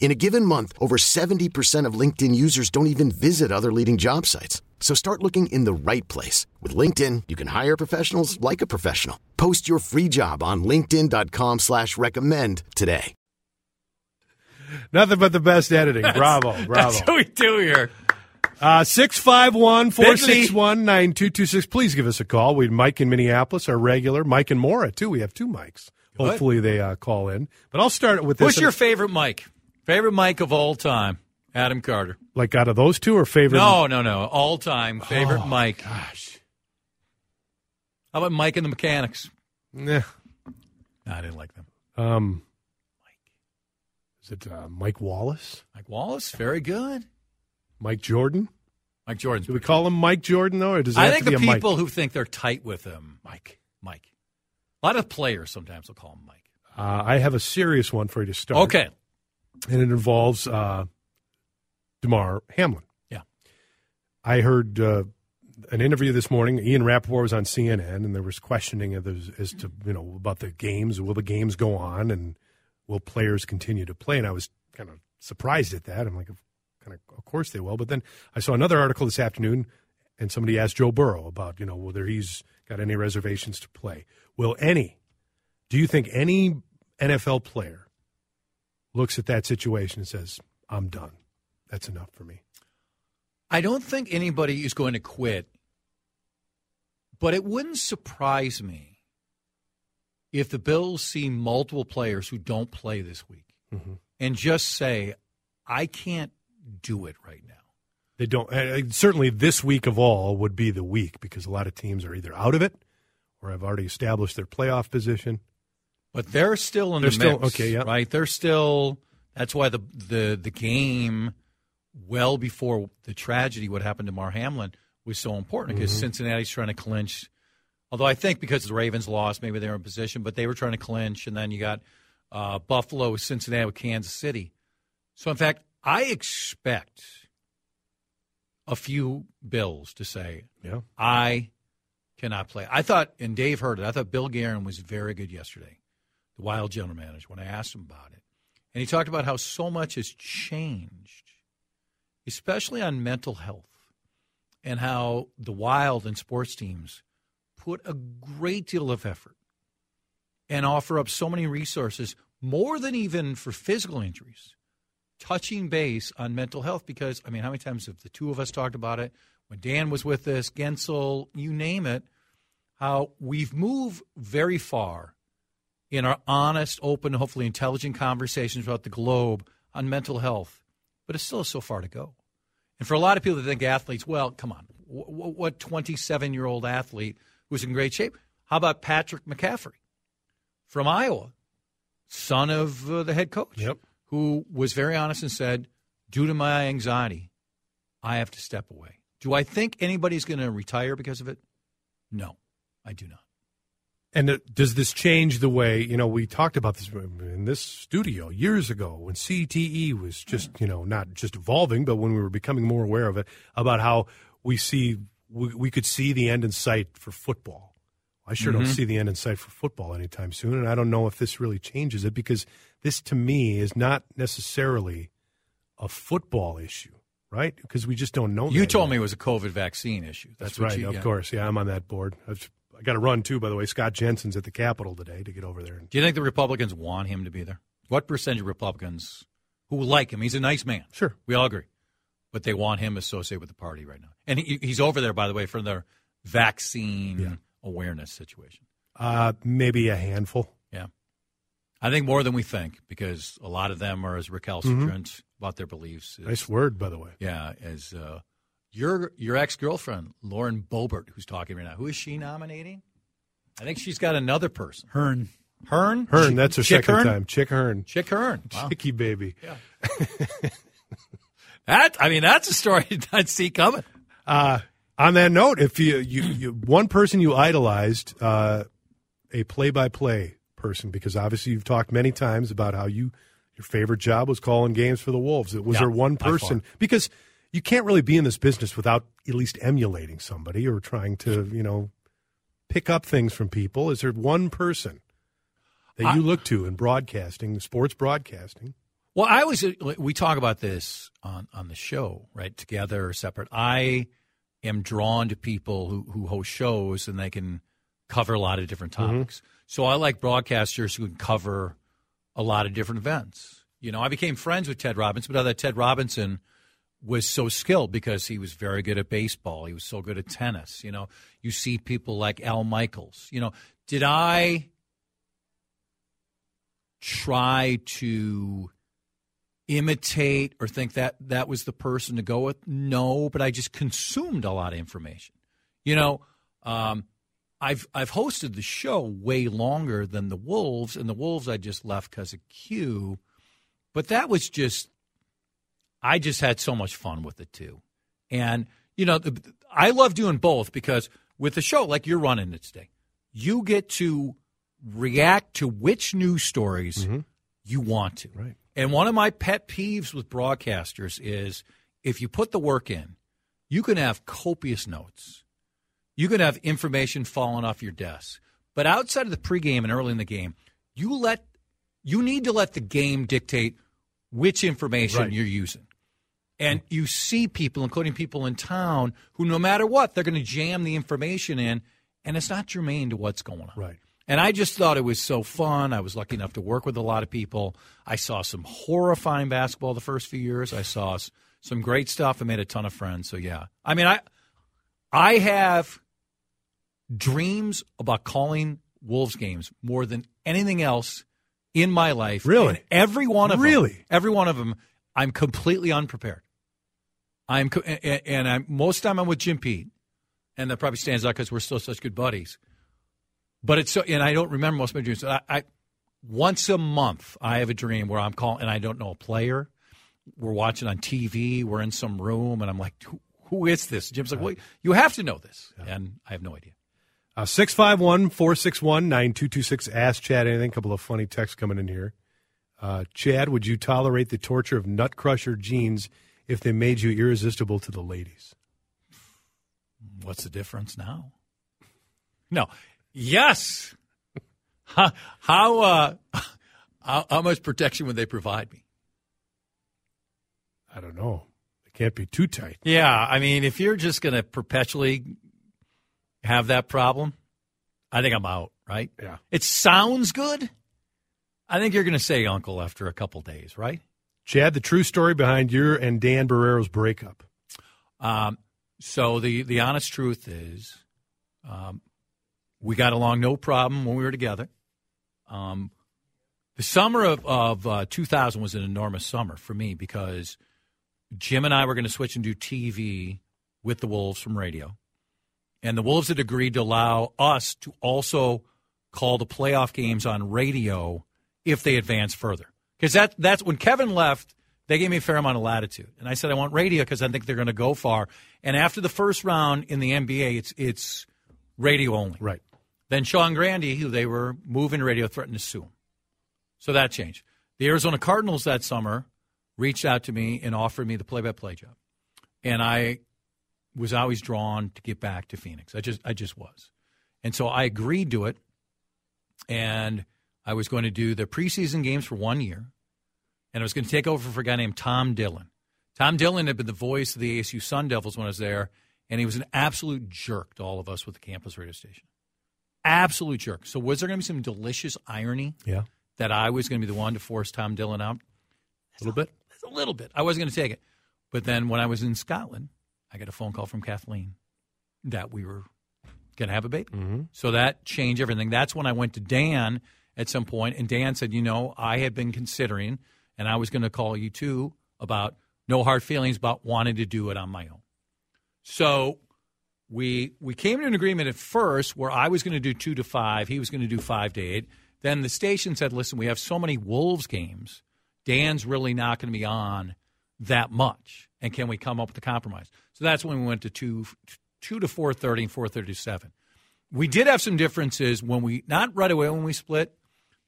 In a given month, over 70% of LinkedIn users don't even visit other leading job sites. So start looking in the right place. With LinkedIn, you can hire professionals like a professional. Post your free job on linkedin.com slash recommend today. Nothing but the best editing. Bravo, bravo. That's what we do here. Uh, 651 461 9226. Please give us a call. We have Mike in Minneapolis, our regular. Mike and Mora, too. We have two mics. Hopefully they uh, call in. But I'll start with this. Who's your favorite Mike? Favorite Mike of all time? Adam Carter. Like out of those two or favorite? No, no, no. All time favorite Oh, Mike. Gosh. How about Mike and the Mechanics? Nah. I didn't like them. Um, Is it uh, Mike Wallace? Mike Wallace, very good. Mike Jordan? Mike Jordan's. Do we call him Mike Jordan, though, or does I think the a Mike? people who think they're tight with him, Mike, Mike. A lot of players sometimes will call him Mike. Uh, I have a serious one for you to start. Okay. And it involves uh, Damar Hamlin. Yeah. I heard uh, an interview this morning. Ian Rapoport was on CNN, and there was questioning of those, as to you know about the games. Will the games go on, and will players continue to play? And I was kind of surprised at that. I'm like, kind of, of course they will. But then I saw another article this afternoon, and somebody asked Joe Burrow about you know whether he's got any reservations to play. Will any? Do you think any NFL player looks at that situation and says, I'm done. That's enough for me. I don't think anybody is going to quit, but it wouldn't surprise me if the Bills see multiple players who don't play this week and just say, I can't do it right now. They don't, uh, certainly this week of all would be the week because a lot of teams are either out of it or have already established their playoff position. But they're still in They're the still- mix, okay, yeah. right? They're still. That's why the the the game, well before the tragedy, what happened to Mar Hamlin was so important because Mm-hmm. Cincinnati's trying to clinch. Although I think because the Ravens lost, maybe they were in position, but they were trying to clinch, and then you got uh, Buffalo, with Cincinnati, with Kansas City. So in fact, I expect a few Bills to say, Yeah. I cannot play. I thought, and Dave heard it, I thought Bill Guerin was very good yesterday, the Wild general manager, when I asked him about it. And he talked about how so much has changed, especially on mental health, and how the Wild and sports teams put a great deal of effort and offer up so many resources, more than even for physical injuries, touching base on mental health. Because, I mean, how many times have the two of us talked about it? When Dan was with us, Gensel, you name it, how we've moved very far in our honest, open, hopefully intelligent conversations about the globe on mental health, but it still has so far to go. And for a lot of people that think athletes, well, come on, wh- wh- what 27 year old athlete who's in great shape? How about Patrick McCaffery from Iowa, son of uh, the head coach, Yep. who was very honest and said, due to my anxiety, I have to step away. Do I think anybody's going to retire because of it? No, I do not. And does this change the way, you know, we talked about this in this studio years ago when CTE was just, you know, not just evolving, but when we were becoming more aware of it, about how we see, we, we could see the end in sight for football. I sure don't mm-hmm. see the end in sight for football anytime soon. And I don't know if this really changes it because this to me is not necessarily a football issue, right? Because we just don't know. You told yet. me it was a COVID vaccine issue. That's, That's right, you, of course. Yeah, I'm on that board. I've, I got to run too, by the way. Scott Jensen's at the Capitol today to get over there. Do you think the Republicans want him to be there? What percentage of Republicans who like him? He's a nice man. sure. We all agree. But they want him associated with the party right now. And he, he's over there, by the way, for their vaccine Yeah. awareness situation. Uh, maybe a handful. Yeah. I think more than we think because a lot of them are as recalcitrant Mm-hmm. about their beliefs. as- Nice word, by the way. Yeah, as uh, your your ex girlfriend Lauren Boebert, who's talking right now. Who is she nominating? I think she's got another person. Hern. Hern. Hern, that's her Chick second Hearn? time. Chick Hearn. Chick Hearn. Wow. Chicky baby. That I mean, that's a story I'd see coming. Uh, on that note, if you, you, you one person you idolized, uh, a play-by-play person, because obviously you've talked many times about how you your favorite job was calling games for the Wolves. It was Yeah, there one by person? far. Because you can't really be in this business without at least emulating somebody or trying to, you know, pick up things from people. Is there one person that you look to in broadcasting, sports broadcasting? Well, I always We talk about this on on the show, right? Together or separate. I am drawn to people who who host shows and they can cover a lot of different mm-hmm. topics. So I like broadcasters who can cover a lot of different events. You know, I became friends with Ted Robinson, but that Ted Robinson was so skilled because he was very good at baseball. He was so good at tennis. You know, you see people like Al Michaels. You know, did I try to imitate or think that that was the person to go with? No, but I just consumed a lot of information. You know, um, I've I've hosted the show way longer than the Wolves, and the Wolves I just left because of Q. But that was just, I just had so much fun with it too, and you know, I love doing both because with the show like you're running it today, you get to react to which news stories mm-hmm. you want to. Right. And one of my pet peeves with broadcasters is if you put the work in, you can have copious notes. You can have information falling off your desk. But outside of the pregame and early in the game, you let you need to let the game dictate which information Right. you're using. And you see people, including people in town, who no matter what, they're going to jam the information in, and it's not germane to what's going on. Right. And I just thought it was so fun. I was lucky enough to work with a lot of people. I saw some horrifying basketball the first few years. I saw some great stuff. I made a ton of friends. So yeah, I mean, I I have dreams about calling Wolves games more than anything else in my life. Really? And every one of them. Really? Every one of them. I'm completely unprepared. I'm co- a- a- and I'm most time I'm with Jim Pete, and that probably stands out because we're still such good buddies. But it's so, and I don't remember most of my dreams. I, I once a month I have a dream where I'm calling and I don't know a player. We're watching on TV. We're in some room, and I'm like, who, who is this? Jim's like, well, you have to know this, and I have no idea. Uh, 651 461 9226. Ask Chad anything. A couple of funny texts coming in here. Uh, Chad, would you tolerate the torture of nut crusher jeans if they made you irresistible to the ladies? What's the difference now? No, yes. how how, uh, how how much protection would they provide me? I don't know. It can't be too tight. Yeah, I mean, if you're just going to perpetually have that problem, I think I'm out. Right? Yeah. It sounds good. I think you're going to say uncle after a couple days, right? Chad, the true story behind your and Dan Barreiro's breakup. Um, so the the honest truth is, um, we got along no problem when we were together. Um, the summer of of uh, 2000 was an enormous summer for me because Jim and I were going to switch and do TV with the Wolves from radio, and the Wolves had agreed to allow us to also call the playoff games on radio if they advance further. Because that that's when Kevin left, they gave me a fair amount of latitude, and I said I want radio because I think they're going to go far. And after the first round in the NBA, it's it's radio only. Right. Then Sean Grande, who they were moving to radio, threatened to sue him. So that changed. The Arizona Cardinals that summer reached out to me and offered me the play-by-play job, and I was always drawn to get back to Phoenix. I just I just was, and so I agreed to it, and I was going to do the preseason games for one year, and I was going to take over for a guy named Tom Dillon. Tom Dillon had been the voice of the ASU Sun Devils when I was there, and he was an absolute jerk to all of us with the campus radio station. Absolute jerk. So was there going to be some delicious irony Yeah. that I was going to be the one to force Tom Dillon out? A little bit. A little bit. I wasn't going to take it. But then when I was in Scotland, I got a phone call from Kathleen that we were going to have a baby. Mm-hmm. So that changed everything. That's when I went to Dan at some point, and Dan said, you know, I had been considering, and I was going to call you too about no hard feelings about wanting to do it on my own. So we we came to an agreement at first where I was going to do two to five, he was going to do five to eight. Then the station said, "Listen, we have so many Wolves games. Dan's really not going to be on that much, and can we come up with a compromise?" So that's when we went to two two to four thirty and four thirty seven. We did have some differences when we not right away when we split,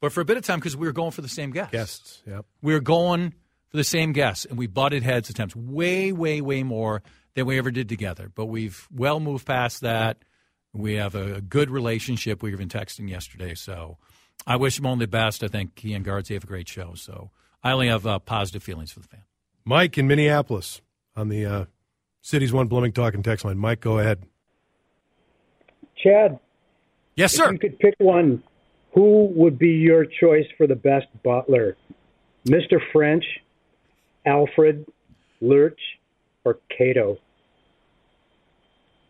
but for a bit of time because we were going for the same guests. Guests. Yep. We were going for the same guests, and we butted heads at times way, way, way more than we ever did together. But we've well moved past that. We have a, a good relationship. We've been texting yesterday, so I wish him only the best. I think he and Guards have a great show, so I only have uh, positive feelings for the fan. Mike in Minneapolis on the uh, Cities One Blooming Talking text line. Mike, go ahead. Chad, Yes, if sir. you could pick one, who would be your choice for the best butler? Mr. French, Alfred, Lurch, or Cato?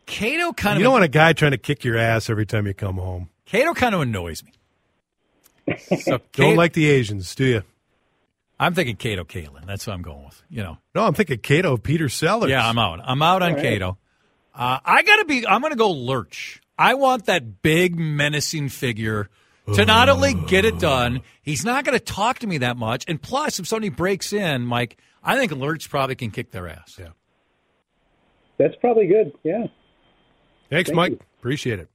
Cato kind of. You don't want a guy trying to kick your ass every time you come home. Cato kind of annoys me. So Don't like the Asians, do you? I'm thinking Kato Kaelin. That's what I'm going with. You know. No, I'm thinking Cato, Peter Sellers. Yeah, I'm out. I'm out on Cato. Uh, I gotta be. I'm gonna go Lurch. I want that big menacing figure to not only get it done. He's not gonna talk to me that much, and plus, if somebody breaks in, Mike, I think Lurch probably can kick their ass. Yeah. That's probably good. Yeah. Thanks, Thank Mike. you. Appreciate it.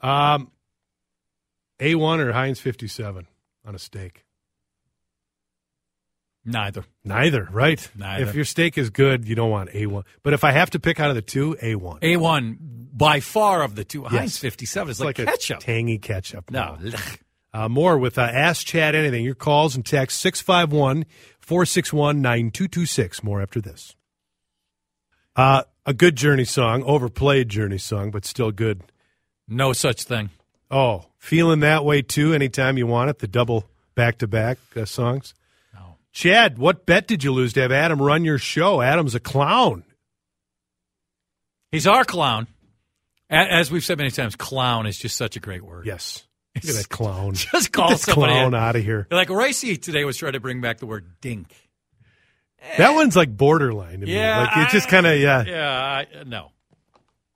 Um, A1 or Heinz 57 on a steak? Neither. Neither, right? Neither. If your steak is good, you don't want A1. But if I have to pick out of the two, A1. A one by far of the two. Heinz 57 is like, like, ketchup. tangy ketchup. no, Uh, more with uh, Ask Chad Anything. Your calls and texts 651 461 9226. More after this. Uh, a good Journey song, overplayed Journey song, but still good. no such thing. Oh, feeling that way too anytime you want it, the double back to back songs. Chad, what bet did you lose to have Adam run your show? Adam's a clown. He's our clown. As we've said many times, clown is just such a great word. Yes. Look at that clown. Just call Get somebody clown out of here. Like Ricey today was trying to bring back the word dink. That one's like borderline to me. Yeah, Like it's just kind of, yeah, Yeah, I, no.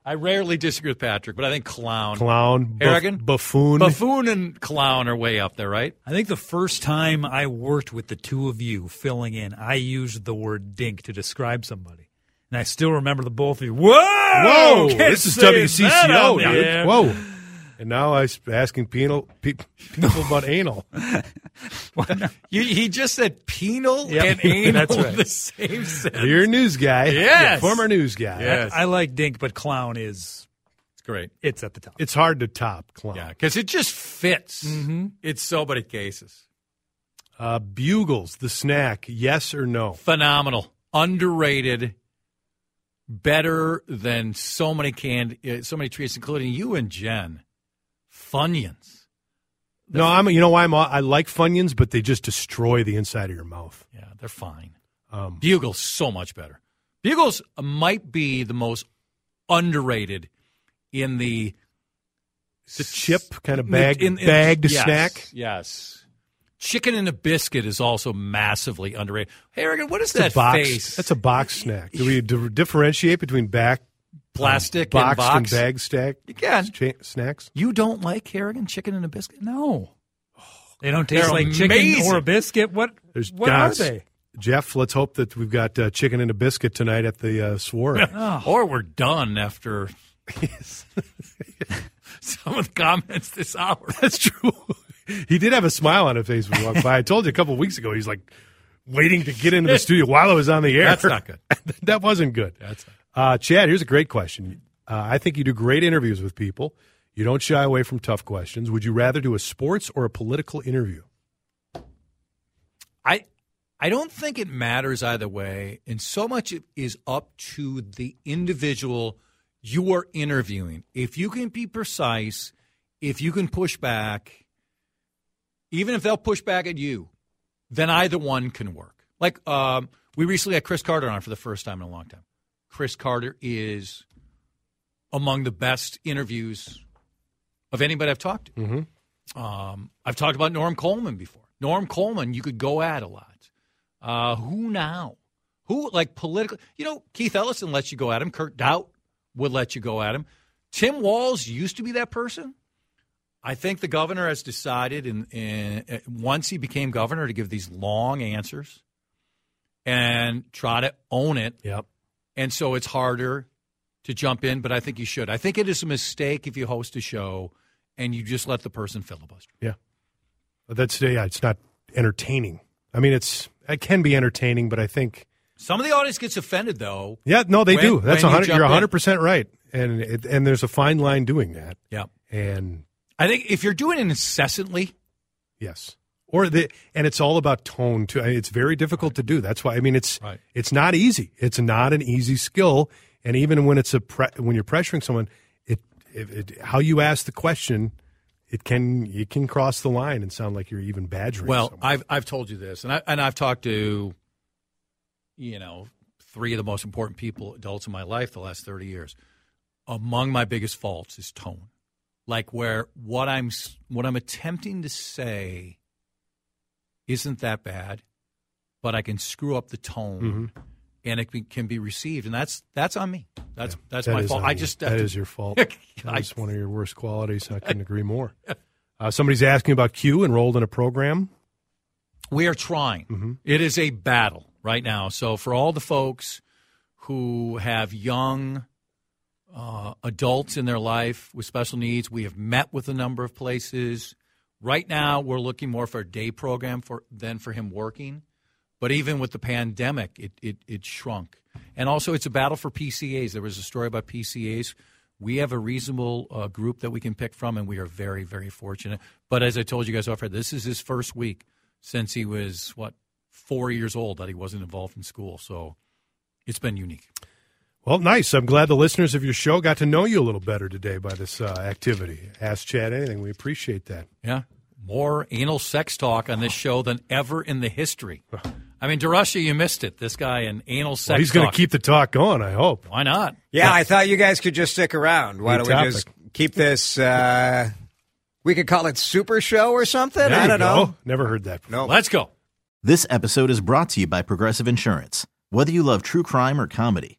I rarely disagree with Patrick, but I think clown, clown, buff- buffoon. buffoon, and clown are way up there, right? I think the first time I worked with the two of you filling in, I used the word dink to describe somebody. And I still remember the both of you. Whoa! Whoa, this is say that WCCO, dude. Whoa. And now I'm asking penal, pe- people about anal. You, he just said penal Yep, and anal that's right. the same sentence. You're a news guy. Yes. Former news guy. Yes. I like dink, but clown is It's great. it's at the top. It's hard to top clown. Yeah, because it just fits. It's so many cases. Uh, Bugles, the snack, yes or no? Phenomenal, underrated, better than so many canned, uh, so many treats, including you and Jen. Funyuns. No, I'm. You know why I'm. I like Funyuns, but they just destroy the inside of your mouth. Yeah, they're fine. Um, Bugles so much better. Bugles might be the most underrated in the the chip kind of bag, in- in- bagged yes, snack. Yes. Chicken and a biscuit is also massively underrated. Harrigan, what is a that box. face? That's a box snack. Do we differentiate between back plastic boxed and box. and bag stack You can. cha- snacks? You don't like Harrigan chicken and a biscuit? No. They don't taste They're like chicken or a biscuit. What There's what God's- are they? Jeff, let's hope that we've got uh, chicken and a biscuit tonight at the uh, soiree. Or we're done after some of the comments this hour. That's true. he did have a smile on his face when he walked by. I told you a couple of weeks ago. He's like waiting to get into the studio while I was on the air. That's not good. that wasn't good. That's Uh, Chad, here's a great question. Uh, I think you do great interviews with people. You don't shy away from tough questions. Would you rather do a sports or a political interview? I I don't think it matters either way, and so much is up to the individual you are interviewing. If you can be precise, if you can push back, even if they'll push back at you, then either one can work. Like um, we recently had Cris Carter on for the first time in a long time. Cris Carter is among the best interviews of anybody I've talked to. Mm-hmm. Um, I've talked about Norm Coleman before. Norm Coleman, you could go at a lot. Uh, who now? Who like politically? You know, Keith Ellison lets you go at him. Kurt Daudt would let you go at him. Tim Walz used to be that person. I think the governor has decided, in, in, uh, once he became governor, to give these long answers and try to own it. Yep. And so it's harder to jump in, but I think you should. I think it is a mistake if you host a show and you just let the person filibuster. Yeah. But that's yeah, it's not entertaining. I mean, it's it can be entertaining, but I think Some of the audience gets offended, though. yeah, no, they When- do. That's when you 100 you're in. 100% right. And it, and there's a fine line doing that. Yeah. And I think if you're doing it incessantly, yes. Or the and it's all about tone too. I mean, It's very difficult to do. That's why I mean it's Right. it's not easy. It's not an easy skill. And even when it's a pre, when you're pressuring someone, it, it, it how you ask the question, it can it can cross the line and sound like you're even badgering. well, someone. I've I've told you this, and I and I've talked to, you know, three of the most important people, adults in my life, the last thirty years. Among my biggest faults is tone, like where what I'm what I'm attempting to say isn't that bad, but I can screw up the tone. And it can be received, and that's that's on me. That's that's That my fault. I you. just that to- is your fault. That's one of your worst qualities. I couldn't agree more. Uh, somebody's asking about Q enrolled in a program. We are trying. It is a battle right now. So for all the folks who have young uh, adults in their life with special needs, we have met with a number of places. Right now, we're looking more for a day program for than for him working. But even with the pandemic, it, it, it shrunk. And also, it's a battle for PCAs. There was a story about PCAs. We have a reasonable uh, group that we can pick from, and we are very, very fortunate. But as I told you guys off this is his first week since he was, what, four years old that he wasn't involved in school. So it's been unique. Well, nice. I'm glad the listeners of your show got to know you a little better today by this uh, activity. Ask Chad anything. We appreciate that. Yeah. More anal sex talk on this show than ever in the history. I mean, DeRusha, you missed it. This guy and anal sex Well, he's going to keep the talk going. I hope. Why not? Yeah, I thought you guys could just stick around. Why Good don't we just keep this? Uh, we could call it Super Show or something. There I don't go. know. Never heard that. Before. No. Let's go. This episode is brought to you by Progressive Insurance. Whether you love true crime or comedy,